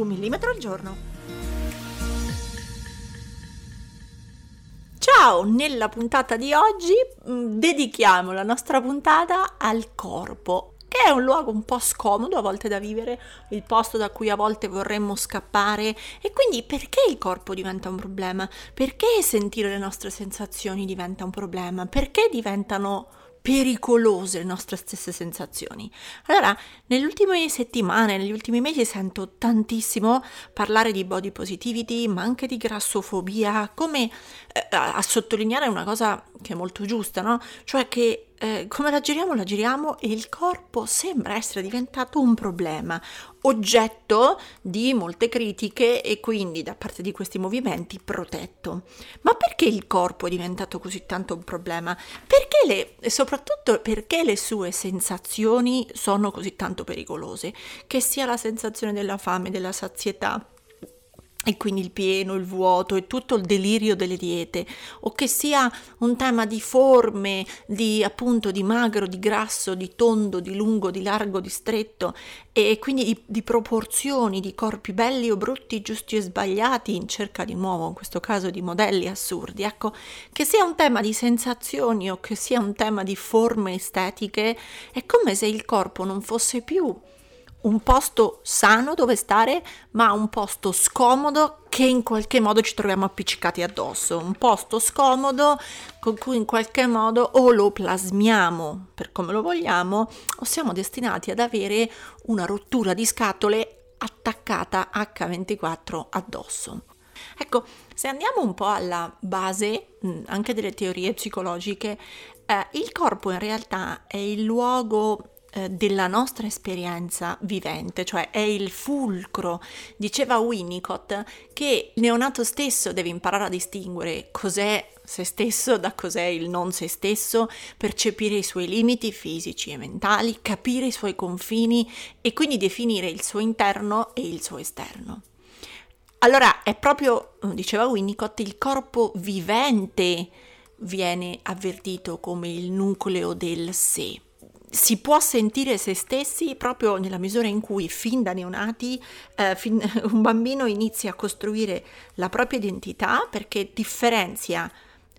Un millimetro al giorno. Ciao, nella puntata di oggi mh, dedichiamo la nostra puntata al corpo, che è un luogo un po' scomodo a volte da vivere, il posto da cui a volte vorremmo scappare e quindi perché il corpo diventa un problema? Perché sentire le nostre sensazioni diventa un problema? Perché diventano pericolose le nostre stesse sensazioni. Allora, nelle ultime settimane, negli ultimi mesi sento tantissimo parlare di body positivity, ma anche di grassofobia, come eh, a sottolineare una cosa che è molto giusta, no? Cioè che eh, come la giriamo, la giriamo e il corpo sembra essere diventato un problema, oggetto di molte critiche e quindi da parte di questi movimenti protetto. Ma perché il corpo è diventato così tanto un problema? Perché le, soprattutto perché le sue sensazioni sono così tanto pericolose? Che sia la sensazione della fame, della sazietà, e quindi il pieno, il vuoto e tutto il delirio delle diete, o che sia un tema di forme, di appunto di magro, di grasso, di tondo, di lungo, di largo, di stretto, e quindi di, di proporzioni, di corpi belli o brutti, giusti e sbagliati, in cerca di nuovo, in questo caso, di modelli assurdi. Ecco, che sia un tema di sensazioni o che sia un tema di forme estetiche, è come se il corpo non fosse più un posto sano dove stare, ma un posto scomodo che in qualche modo ci troviamo appiccicati addosso, un posto scomodo con cui in qualche modo o lo plasmiamo per come lo vogliamo o siamo destinati ad avere una rottura di scatole attaccata H24 addosso. Ecco, se andiamo un po' alla base anche delle teorie psicologiche, eh, il corpo in realtà è il luogo eh, della nostra esperienza vivente, cioè è il fulcro. Diceva Winnicott che il neonato stesso deve imparare a distinguere cos'è se stesso da cos'è il non se stesso, percepire i suoi limiti fisici e mentali, capire i suoi confini e quindi definire il suo interno e il suo esterno. Allora è proprio, diceva Winnicott, il corpo vivente viene avvertito come il nucleo del sé si può sentire se stessi proprio nella misura in cui fin da neonati eh, fin, un bambino inizia a costruire la propria identità perché differenzia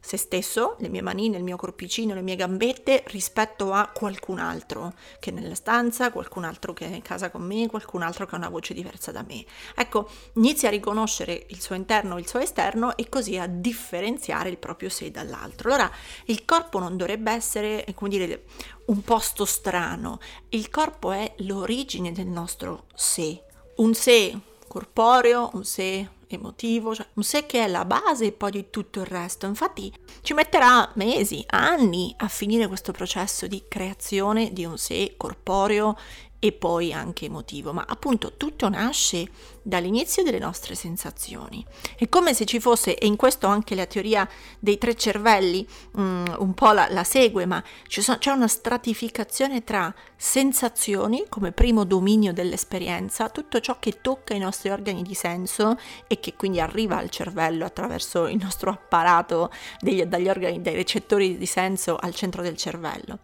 se stesso, le mie manine, il mio corpicino, le mie gambette rispetto a qualcun altro che è nella stanza, qualcun altro che è in casa con me, qualcun altro che ha una voce diversa da me. Ecco, inizia a riconoscere il suo interno e il suo esterno e così a differenziare il proprio sé dall'altro. Allora, il corpo non dovrebbe essere, come dire, un posto strano. Il corpo è l'origine del nostro sé. Un sé corporeo, un sé emotivo, cioè un sé che è la base poi di tutto il resto. Infatti ci metterà mesi, anni a finire questo processo di creazione di un sé corporeo e poi anche emotivo, ma appunto tutto nasce dall'inizio delle nostre sensazioni. È come se ci fosse, e in questo anche la teoria dei tre cervelli um, un po' la, la segue, ma sono, c'è una stratificazione tra sensazioni come primo dominio dell'esperienza, tutto ciò che tocca i nostri organi di senso e che quindi arriva al cervello attraverso il nostro apparato degli, dagli organi, dai recettori di senso al centro del cervello.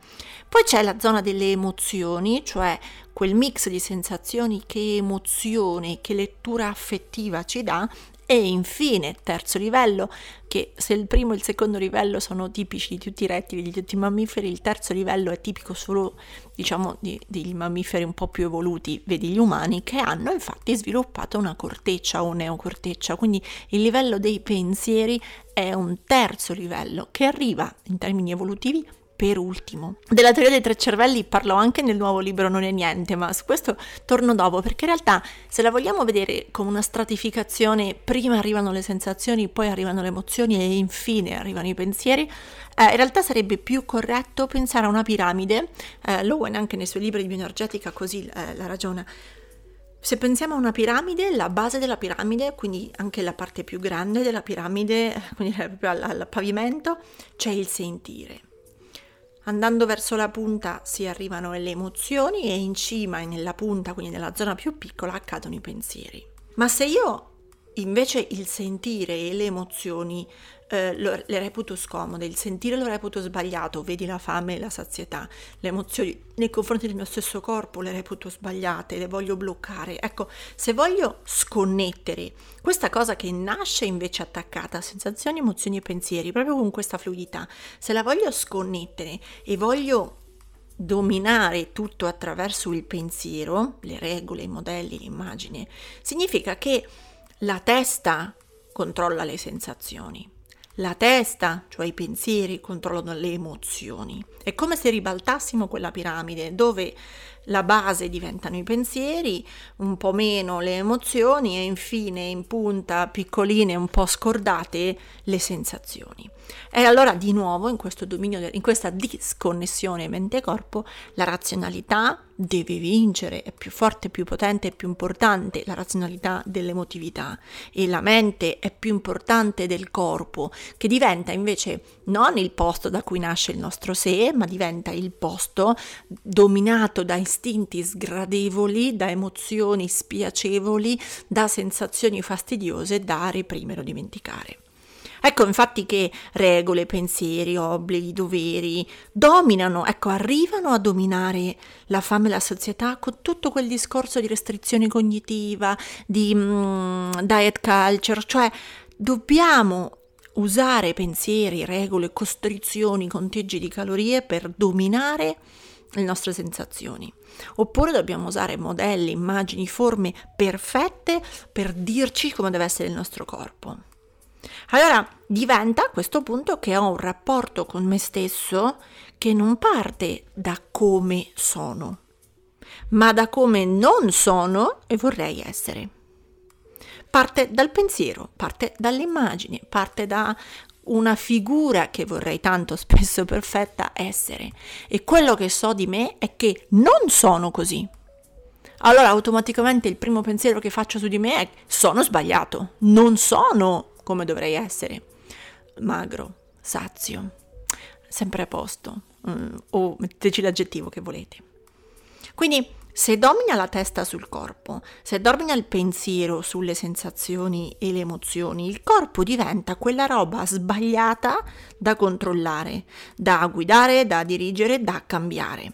Poi c'è la zona delle emozioni, cioè quel mix di sensazioni che emozione, che lettura affettiva ci dà. E infine, terzo livello, che se il primo e il secondo livello sono tipici di tutti i rettili, di tutti i mammiferi, il terzo livello è tipico solo, diciamo, di, degli mammiferi un po' più evoluti, vedi gli umani, che hanno infatti sviluppato una corteccia o neocorteccia, quindi il livello dei pensieri è un terzo livello che arriva in termini evolutivi per ultimo. Della teoria dei tre cervelli parlo anche nel nuovo libro Non è niente, ma su questo torno dopo, perché in realtà se la vogliamo vedere come una stratificazione, prima arrivano le sensazioni, poi arrivano le emozioni e infine arrivano i pensieri, eh, in realtà sarebbe più corretto pensare a una piramide, eh, Lowen anche nei suoi libri di bioenergetica così eh, la ragiona, Se pensiamo a una piramide, la base della piramide, quindi anche la parte più grande della piramide, quindi proprio al, al pavimento, c'è il sentire. Andando verso la punta si arrivano le emozioni e in cima e nella punta, quindi nella zona più piccola, accadono i pensieri. Ma se io invece il sentire e le emozioni eh, lo, le reputo scomode, il sentire lo reputo sbagliato, vedi la fame e la sazietà, le emozioni nei confronti del mio stesso corpo le reputo sbagliate, le voglio bloccare. Ecco, se voglio sconnettere questa cosa che nasce invece attaccata a sensazioni, emozioni e pensieri, proprio con questa fluidità, se la voglio sconnettere e voglio dominare tutto attraverso il pensiero, le regole, i modelli, l'immagine, significa che la testa controlla le sensazioni. La testa, cioè i pensieri, controllano le emozioni. È come se ribaltassimo quella piramide dove la base diventano i pensieri, un po' meno le emozioni e infine in punta, piccoline, un po' scordate, le sensazioni. E allora di nuovo in questo dominio, in questa disconnessione mente-corpo, la razionalità deve vincere, è più forte, più potente, è più importante la razionalità dell'emotività e la mente è più importante del corpo, che diventa invece non il posto da cui nasce il nostro sé, ma diventa il posto dominato da istinti sgradevoli, da emozioni spiacevoli, da sensazioni fastidiose da reprimere o dimenticare. Ecco infatti che regole, pensieri, obblighi, doveri dominano, ecco, arrivano a dominare la fame e la sazietà con tutto quel discorso di restrizione cognitiva, di mm, diet culture, cioè dobbiamo usare pensieri, regole, costrizioni, conteggi di calorie per dominare le nostre sensazioni. Oppure dobbiamo usare modelli, immagini, forme perfette per dirci come deve essere il nostro corpo. Allora diventa a questo punto che ho un rapporto con me stesso che non parte da come sono, ma da come non sono e vorrei essere. Parte dal pensiero, parte dall'immagine, parte da una figura che vorrei tanto spesso perfetta essere. E quello che so di me è che non sono così. Allora automaticamente il primo pensiero che faccio su di me è sono sbagliato, non sono come dovrei essere. Magro, sazio, sempre a posto, mm, o metteteci l'aggettivo che volete. Quindi se domina la testa sul corpo, se domina il pensiero sulle sensazioni e le emozioni, il corpo diventa quella roba sbagliata da controllare, da guidare, da dirigere, da cambiare.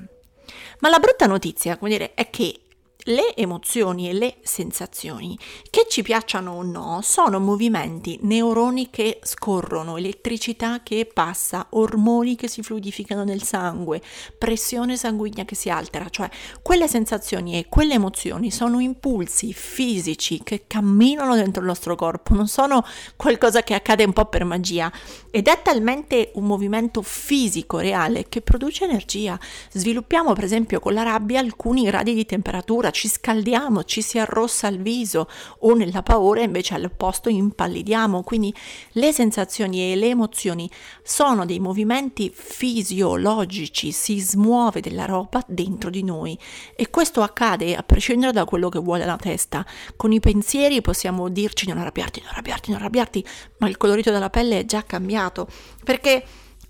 Ma la brutta notizia, come dire, è che le emozioni e le sensazioni, che ci piacciono o no, sono movimenti, neuroni che scorrono, elettricità che passa, ormoni che si fluidificano nel sangue, pressione sanguigna che si altera, cioè quelle sensazioni e quelle emozioni sono impulsi fisici che camminano dentro il nostro corpo, non sono qualcosa che accade un po' per magia ed è talmente un movimento fisico reale che produce energia. Sviluppiamo per esempio con la rabbia alcuni gradi di temperatura ci scaldiamo, ci si arrossa il viso o nella paura invece all'opposto impallidiamo. Quindi le sensazioni e le emozioni sono dei movimenti fisiologici, si smuove della roba dentro di noi e questo accade a prescindere da quello che vuole la testa. Con i pensieri possiamo dirci non arrabbiarti, non arrabbiarti, non arrabbiarti, ma il colorito della pelle è già cambiato perché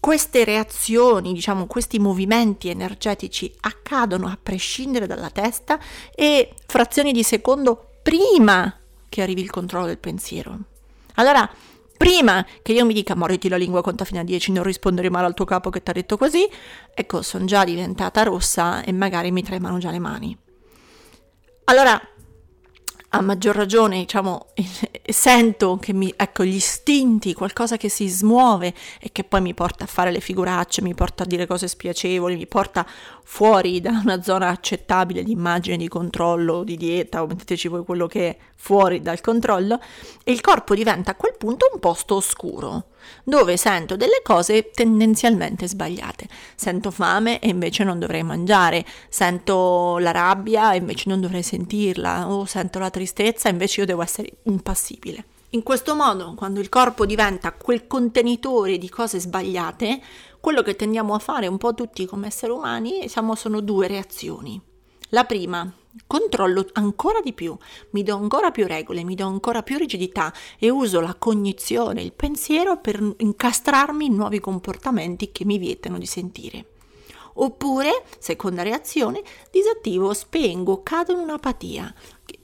queste reazioni, diciamo, questi movimenti energetici accadono a prescindere dalla testa e frazioni di secondo prima che arrivi il controllo del pensiero. Allora, prima che io mi dica moriti la lingua conta fino a 10, non rispondere male al tuo capo che ti ha detto così, ecco, sono già diventata rossa e magari mi tremano già le mani. Allora, a maggior ragione, diciamo, sento che mi, ecco, gli istinti, qualcosa che si smuove e che poi mi porta a fare le figuracce, mi porta a dire cose spiacevoli, mi porta fuori da una zona accettabile di immagine, di controllo, di dieta, o metteteci voi quello che è fuori dal controllo, e il corpo diventa a quel punto un posto oscuro dove sento delle cose tendenzialmente sbagliate. Sento fame e invece non dovrei mangiare, sento la rabbia e invece non dovrei sentirla, o sento la tristezza e invece io devo essere impassibile. In questo modo, quando il corpo diventa quel contenitore di cose sbagliate, quello che tendiamo a fare un po' tutti come esseri umani siamo, sono due reazioni. La prima, controllo ancora di più, mi do ancora più regole, mi do ancora più rigidità e uso la cognizione, il pensiero per incastrarmi in nuovi comportamenti che mi vietano di sentire. Oppure, seconda reazione, disattivo, spengo, cado in un'apatia.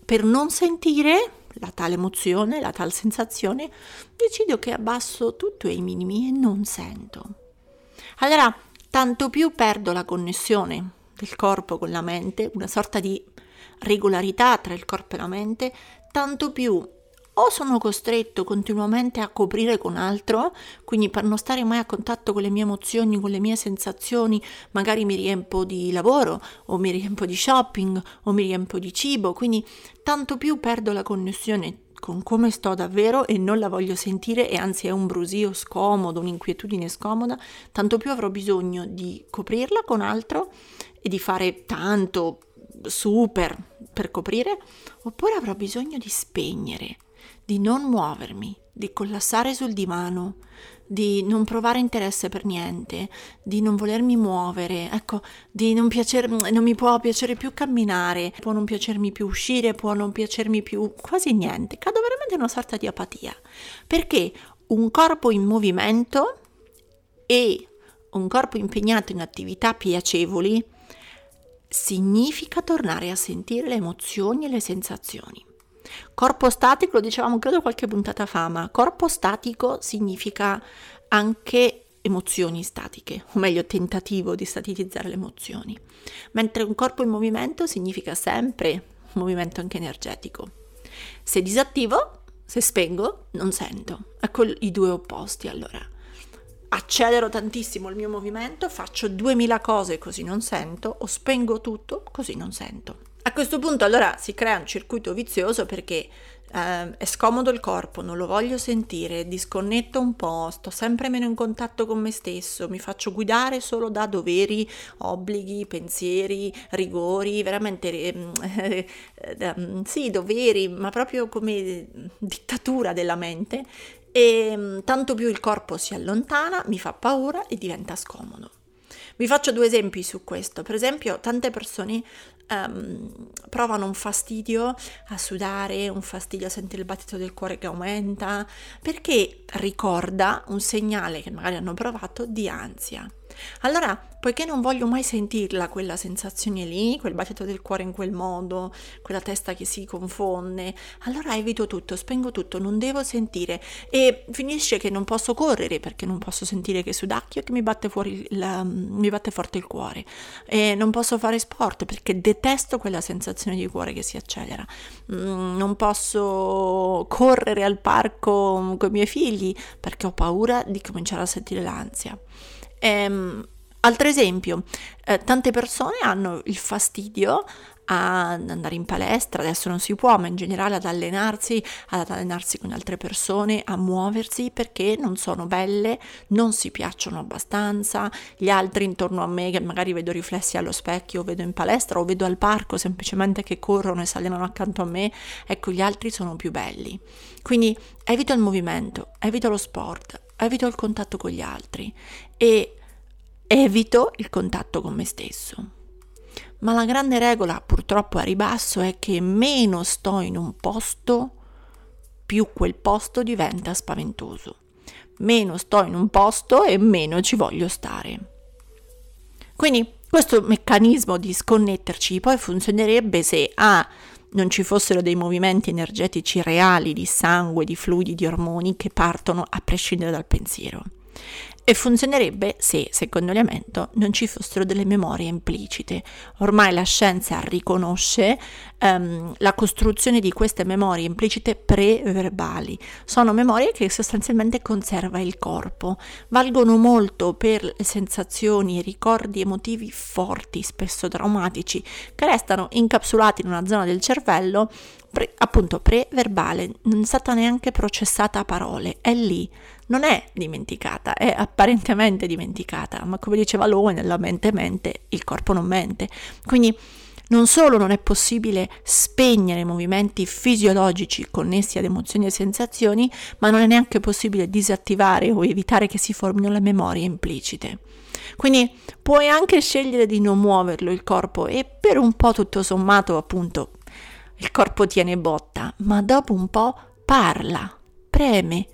Per non sentire la tale emozione, la tal sensazione, decido che abbasso tutto ai minimi e non sento. Allora, tanto più perdo la connessione del corpo con la mente, una sorta di regolarità tra il corpo e la mente, tanto più o sono costretto continuamente a coprire con altro, quindi per non stare mai a contatto con le mie emozioni, con le mie sensazioni, magari mi riempo di lavoro o mi riempo di shopping o mi riempo di cibo, quindi tanto più perdo la connessione con come sto davvero e non la voglio sentire e anzi è un brusio scomodo, un'inquietudine scomoda, tanto più avrò bisogno di coprirla con altro e di fare tanto super per coprire, oppure avrò bisogno di spegnere di non muovermi, di collassare sul divano, di non provare interesse per niente, di non volermi muovere, ecco, di non piacere, non mi può piacere più camminare, può non piacermi più uscire, può non piacermi più quasi niente. Cado veramente in una sorta di apatia, perché un corpo in movimento e un corpo impegnato in attività piacevoli significa tornare a sentire le emozioni e le sensazioni. Corpo statico, lo dicevamo credo qualche puntata fa, ma corpo statico significa anche emozioni statiche, o meglio tentativo di statizzare le emozioni, mentre un corpo in movimento significa sempre movimento anche energetico. Se disattivo, se spengo, non sento. Ecco i due opposti allora. Accelero tantissimo il mio movimento, faccio 2000 cose così non sento, o spengo tutto così non sento. A questo punto allora si crea un circuito vizioso perché eh, è scomodo il corpo, non lo voglio sentire, disconnetto un po', sto sempre meno in contatto con me stesso, mi faccio guidare solo da doveri, obblighi, pensieri, rigori, veramente eh, eh, sì, doveri, ma proprio come dittatura della mente e mm, tanto più il corpo si allontana, mi fa paura e diventa scomodo. Vi faccio due esempi su questo. Per esempio, tante persone um, provano un fastidio a sudare, un fastidio a sentire il battito del cuore che aumenta, perché ricorda un segnale che magari hanno provato di ansia. Allora, poiché non voglio mai sentirla quella sensazione lì, quel battito del cuore in quel modo, quella testa che si confonde, allora evito tutto, spengo tutto, non devo sentire e finisce che non posso correre perché non posso sentire che sudacchio e che mi batte fuori la, mi batte forte il cuore e non posso fare sport perché detesto quella sensazione di cuore che si accelera. Mm, non posso correre al parco con i miei figli perché ho paura di cominciare a sentire l'ansia. Ehm, altro esempio, eh, tante persone hanno il fastidio ad andare in palestra, adesso non si può, ma in generale ad allenarsi, ad allenarsi con altre persone, a muoversi perché non sono belle, non si piacciono abbastanza, gli altri intorno a me che magari vedo riflessi allo specchio, vedo in palestra o vedo al parco semplicemente che corrono e si allenano accanto a me, ecco gli altri sono più belli. Quindi evito il movimento, evito lo sport, evito il contatto con gli altri e evito il contatto con me stesso. Ma la grande regola purtroppo a ribasso è che meno sto in un posto, più quel posto diventa spaventoso. Meno sto in un posto e meno ci voglio stare. Quindi questo meccanismo di sconnetterci poi funzionerebbe se A. Non ci fossero dei movimenti energetici reali di sangue, di fluidi, di ormoni che partono a prescindere dal pensiero e funzionerebbe se, secondo Liamento, non ci fossero delle memorie implicite. Ormai la scienza riconosce um, la costruzione di queste memorie implicite preverbali. Sono memorie che sostanzialmente conserva il corpo, valgono molto per sensazioni ricordi emotivi forti, spesso traumatici, che restano incapsulati in una zona del cervello pre, appunto preverbale, non è stata neanche processata a parole, è lì, non è dimenticata, è apparentemente dimenticata, ma come diceva Lowe, nella mente mente, il corpo non mente. Quindi Non solo non è possibile spegnere i movimenti fisiologici connessi ad emozioni e sensazioni, ma non è neanche possibile disattivare o evitare che si formino le memorie implicite. Quindi puoi anche scegliere di non muoverlo il corpo e per un po' tutto sommato appunto il corpo tiene botta, ma dopo un po' parla, preme,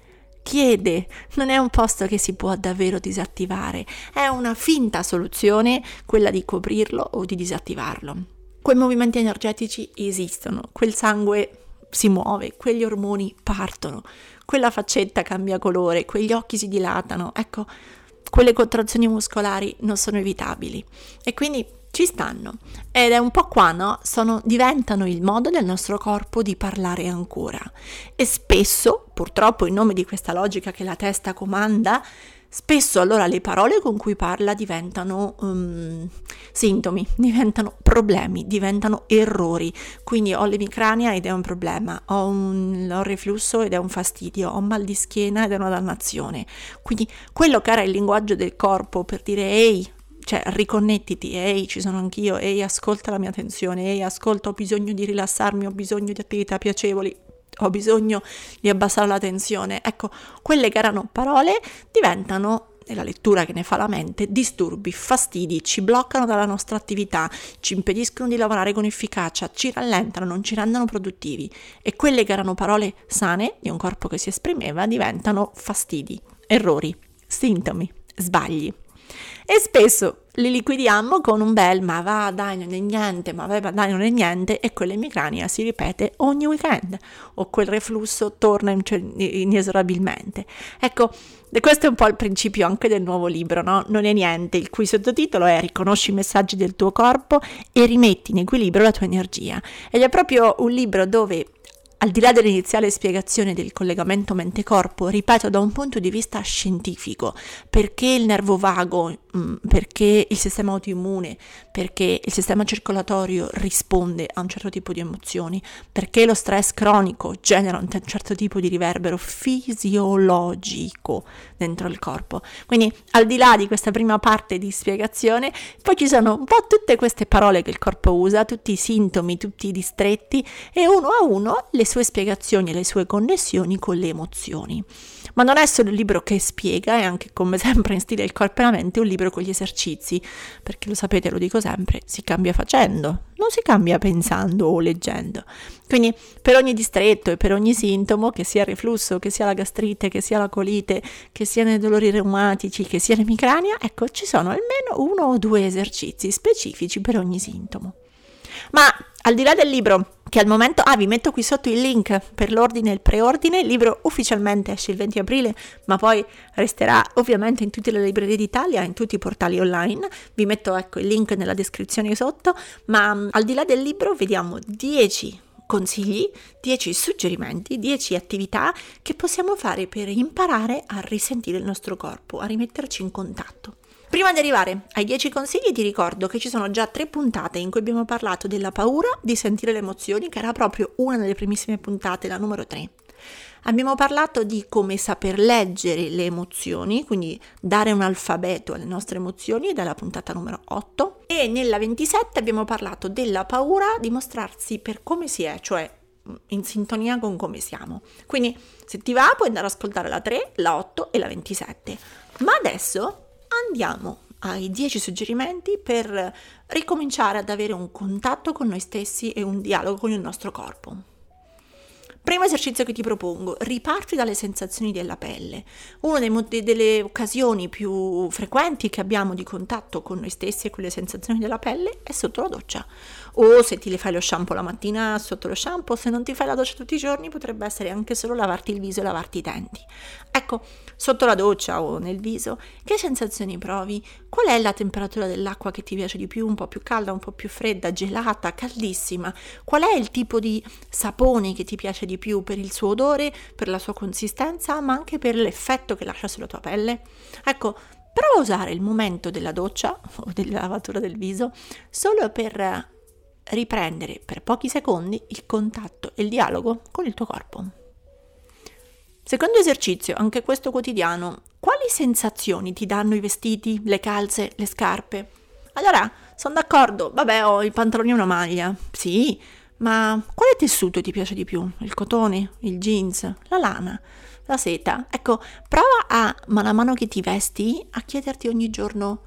chiede, non è un posto che si può davvero disattivare, è una finta soluzione quella di coprirlo o di disattivarlo. Quei movimenti energetici esistono, quel sangue si muove, quegli ormoni partono, quella faccetta cambia colore, quegli occhi si dilatano, ecco, quelle contrazioni muscolari non sono evitabili. E quindi ci stanno ed è un po' qua, no? Sono, diventano il modo del nostro corpo di parlare ancora e spesso, purtroppo in nome di questa logica che la testa comanda, Spesso allora le parole con cui parla diventano um, sintomi, diventano problemi, diventano errori. Quindi ho l'emicrania ed è un problema, ho un ho reflusso ed è un fastidio, ho mal di schiena ed è una dannazione. Quindi quello che era il linguaggio del corpo per dire ehi, cioè riconnettiti, ehi ci sono anch'io, ehi ascolta la mia tensione, ehi ascolta ho bisogno di rilassarmi, ho bisogno di attività piacevoli, ho bisogno di abbassare la tensione. Ecco, quelle che erano parole diventano nella lettura che ne fa la mente, disturbi, fastidi, ci bloccano dalla nostra attività, ci impediscono di lavorare con efficacia, ci rallentano, non ci rendono produttivi e quelle che erano parole sane di un corpo che si esprimeva diventano fastidi, errori, sintomi, sbagli. E spesso li liquidiamo con un bel ma va dai non è niente, ma va dai non è niente e quell'emicrania si ripete ogni weekend o quel reflusso torna inesorabilmente. Ecco, questo è un po' il principio anche del nuovo libro, no? Non è niente, il cui sottotitolo è Riconosci i messaggi del tuo corpo e rimetti in equilibrio la tua energia. Ed è proprio un libro dove al di là dell'iniziale spiegazione del collegamento mente-corpo, ripeto da un punto di vista scientifico, perché il nervo vago, mm, perché il sistema autoimmune, perché il sistema circolatorio risponde a un certo tipo di emozioni, perché lo stress cronico genera un certo tipo di riverbero fisiologico dentro il corpo. Quindi al di là di questa prima parte di spiegazione, poi ci sono un po' tutte queste parole che il corpo usa, tutti i sintomi, tutti i distretti e uno a uno le sue spiegazioni e le sue connessioni con le emozioni. Ma non è solo un libro che spiega, è anche come sempre in stile il corpo e la mente un libro con gli esercizi, perché lo sapete, lo dico sempre, si cambia facendo, non si cambia pensando o leggendo. Quindi per ogni distretto e per ogni sintomo, che sia il reflusso, che sia la gastrite, che sia la colite, che siano i dolori reumatici, che sia l'emicrania, ecco, ci sono almeno uno o due esercizi specifici per ogni sintomo. Ma al di là del libro, che al momento, ah vi metto qui sotto il link per l'ordine e il preordine, il libro ufficialmente esce il 20 aprile, ma poi resterà ovviamente in tutte le librerie d'Italia, in tutti i portali online, vi metto ecco il link nella descrizione sotto, ma mm, al di là del libro vediamo 10 consigli, 10 suggerimenti, 10 attività che possiamo fare per imparare a risentire il nostro corpo, a rimetterci in contatto. Prima di arrivare ai 10 consigli ti ricordo che ci sono già tre puntate in cui abbiamo parlato della paura di sentire le emozioni, che era proprio una delle primissime puntate, la numero 3. Abbiamo parlato di come saper leggere le emozioni, quindi dare un alfabeto alle nostre emozioni, ed è la puntata numero 8. E nella 27 abbiamo parlato della paura di mostrarsi per come si è, cioè in sintonia con come siamo. Quindi se ti va puoi andare ad ascoltare la 3, la 8 e la 27. Ma adesso andiamo ai 10 suggerimenti per ricominciare ad avere un contatto con noi stessi e un dialogo con il nostro corpo. Primo esercizio che ti propongo, riparti dalle sensazioni della pelle. Una delle occasioni più frequenti che abbiamo di contatto con noi stessi e con le sensazioni della pelle è sotto la doccia. O se ti le fai lo shampoo la mattina sotto lo shampoo, se non ti fai la doccia tutti i giorni potrebbe essere anche solo lavarti il viso e lavarti i denti. Ecco, sotto la doccia o nel viso, che sensazioni provi? Qual è la temperatura dell'acqua che ti piace di più? Un po' più calda, un po' più fredda, gelata, caldissima? Qual è il tipo di sapone che ti piace di più per il suo odore, per la sua consistenza, ma anche per l'effetto che lascia sulla tua pelle? Ecco, prova a usare il momento della doccia o della lavatura del viso solo per riprendere per pochi secondi il contatto e il dialogo con il tuo corpo. Secondo esercizio, anche questo quotidiano, quali sensazioni ti danno i vestiti, le calze, le scarpe? Allora, sono d'accordo, vabbè, ho i pantaloni e una maglia. Sì, ma quale tessuto ti piace di più? Il cotone, il jeans, la lana, la seta? Ecco, prova a, man mano che ti vesti, a chiederti ogni giorno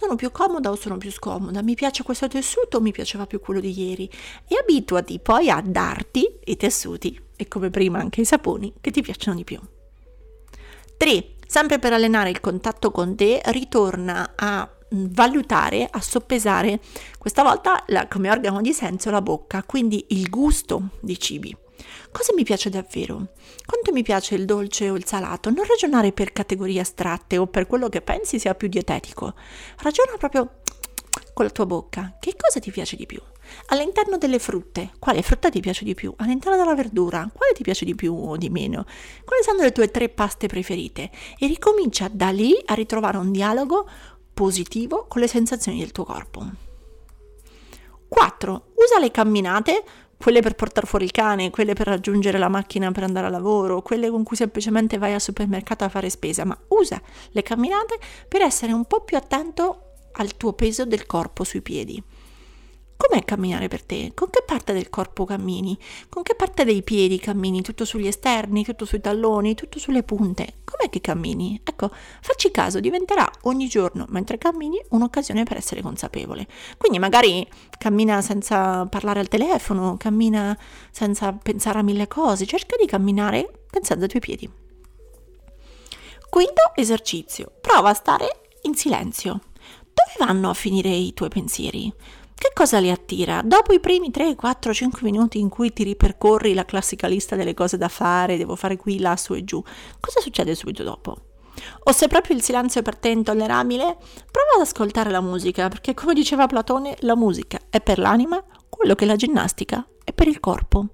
sono più comoda o sono più scomoda? Mi piace questo tessuto o mi piaceva più quello di ieri? E abituati poi a darti i tessuti e come prima anche i saponi che ti piacciono di più. 3. Sempre per allenare il contatto con te, ritorna a mm, valutare, a soppesare questa volta la, come organo di senso la bocca, quindi il gusto dei cibi. Cosa mi piace davvero? Quanto mi piace il dolce o il salato? Non ragionare per categorie astratte o per quello che pensi sia più dietetico. Ragiona proprio con la tua bocca. Che cosa ti piace di più? All'interno delle frutte, quale frutta ti piace di più? All'interno della verdura, quale ti piace di più o di meno? Quali sono le tue tre paste preferite? E ricomincia da lì a ritrovare un dialogo positivo con le sensazioni del tuo corpo. 4. Usa le camminate quelle per portare fuori il cane, quelle per raggiungere la macchina per andare a lavoro, quelle con cui semplicemente vai al supermercato a fare spesa, ma usa le camminate per essere un po' più attento al tuo peso del corpo sui piedi. Com'è camminare per te? Con che parte del corpo cammini? Con che parte dei piedi cammini? Tutto sugli esterni, tutto sui talloni, tutto sulle punte? Com'è che cammini? Ecco, facci caso, diventerà ogni giorno mentre cammini un'occasione per essere consapevole. Quindi magari cammina senza parlare al telefono, cammina senza pensare a mille cose, cerca di camminare pensando ai tuoi piedi. Quinto esercizio, prova a stare in silenzio. Dove vanno a finire i tuoi pensieri? Che cosa li attira? Dopo i primi 3, 4, 5 minuti in cui ti ripercorri la classica lista delle cose da fare, devo fare qui, là, su e giù, cosa succede subito dopo? O se proprio il silenzio è per te intollerabile, prova ad ascoltare la musica, perché come diceva Platone, la musica è per l'anima quello che la ginnastica è per il corpo.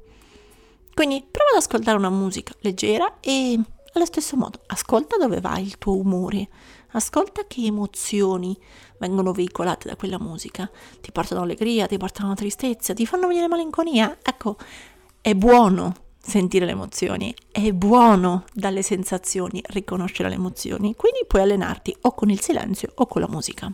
Quindi prova ad ascoltare una musica leggera e allo stesso modo ascolta dove va il tuo umore, ascolta che emozioni vengono veicolate da quella musica. Ti portano allegria, ti portano tristezza, ti fanno venire malinconia. Ecco, è buono sentire le emozioni, è buono dalle sensazioni riconoscere le emozioni, quindi puoi allenarti o con il silenzio o con la musica.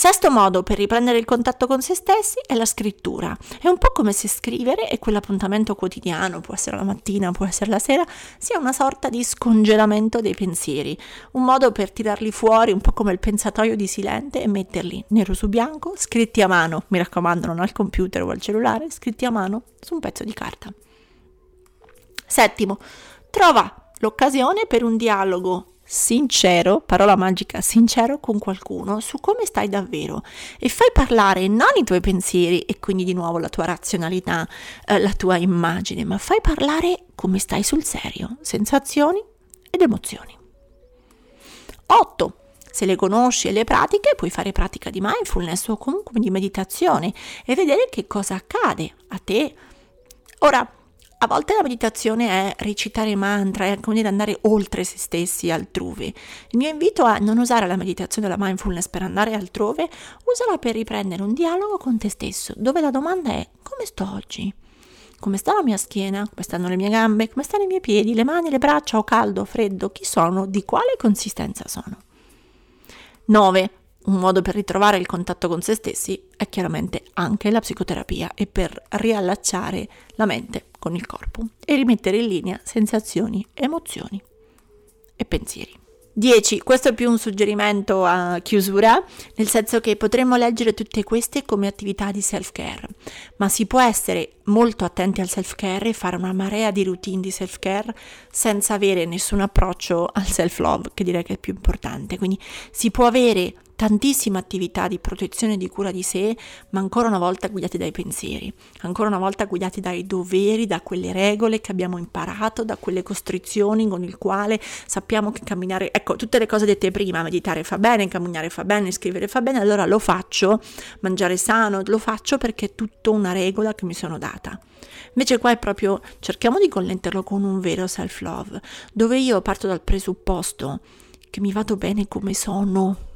Sesto modo per riprendere il contatto con se stessi è la scrittura. È un po' come se scrivere e quell'appuntamento quotidiano, può essere la mattina, può essere la sera, sia una sorta di scongelamento dei pensieri, un modo per tirarli fuori un po' come il pensatoio di Silente e metterli nero su bianco, scritti a mano, mi raccomando non al computer o al cellulare, scritti a mano su un pezzo di carta. Settimo, trova l'occasione per un dialogo sincero, parola magica, sincero con qualcuno su come stai davvero e fai parlare non i tuoi pensieri e quindi di nuovo la tua razionalità, eh, la tua immagine, ma fai parlare come stai sul serio, sensazioni ed emozioni. 8. Se le conosci e le pratiche, puoi fare pratica di mindfulness o comunque di meditazione e vedere che cosa accade a te. Ora, a volte la meditazione è recitare mantra, è come dire andare oltre se stessi altrove. Il mio invito è non usare la meditazione e la mindfulness per andare altrove, usala per riprendere un dialogo con te stesso, dove la domanda è come sto oggi? Come sta la mia schiena? Come stanno le mie gambe? Come stanno i miei piedi, le mani, le braccia? Ho caldo, freddo? Chi sono? Di quale consistenza sono? 9. Un modo per ritrovare il contatto con se stessi è chiaramente anche la psicoterapia e per riallacciare la mente con il corpo e rimettere in linea sensazioni, emozioni e pensieri. 10. Questo è più un suggerimento a chiusura, nel senso che potremmo leggere tutte queste come attività di self-care, ma si può essere molto attenti al self-care e fare una marea di routine di self-care senza avere nessun approccio al self-love, che direi che è più importante. Quindi si può avere tantissime attività di protezione e di cura di sé, ma ancora una volta guidati dai pensieri, ancora una volta guidati dai doveri, da quelle regole che abbiamo imparato, da quelle costrizioni con il quale sappiamo che camminare, ecco, tutte le cose dette prima, meditare fa bene, camminare fa bene, scrivere fa bene, allora lo faccio, mangiare sano, lo faccio perché è tutta una regola che mi sono data. Invece qua è proprio cerchiamo di connetterlo con un vero self-love, dove io parto dal presupposto che mi vado bene come sono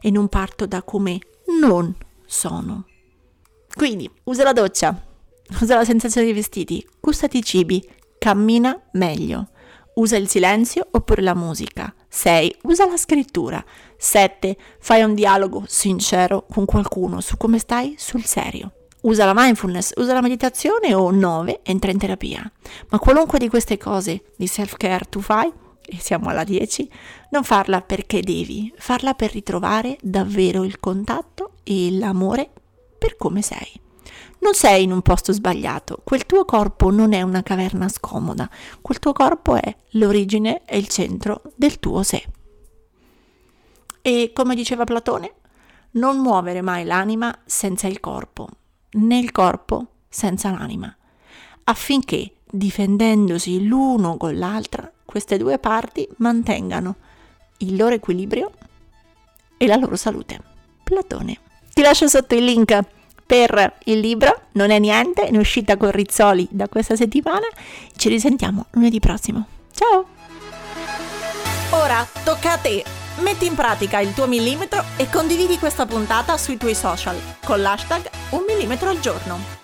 e non parto da come non sono. Quindi usa la doccia, usa la sensazione dei vestiti, gustati i cibi, cammina meglio. Usa il silenzio oppure la musica. 6. Usa la scrittura. 7. Fai un dialogo sincero con qualcuno su come stai sul serio. Usa la mindfulness, usa la meditazione o 9. Entra in terapia. Ma qualunque di queste cose di self-care tu fai, e siamo alla 10, non farla perché devi, farla per ritrovare davvero il contatto e l'amore per come sei. Non sei in un posto sbagliato, quel tuo corpo non è una caverna scomoda, quel tuo corpo è l'origine e il centro del tuo sé. E come diceva Platone, non muovere mai l'anima senza il corpo, né il corpo senza l'anima, affinché, difendendosi l'uno con l'altra, queste due parti mantengano il loro equilibrio e la loro salute. Platone. Ti lascio sotto il link per il libro Non è niente, in uscita con Rizzoli da questa settimana. Ci risentiamo lunedì prossimo. Ciao! Ora tocca a te. Metti in pratica il tuo millimetro e condividi questa puntata sui tuoi social con l'hashtag un millimetro al giorno.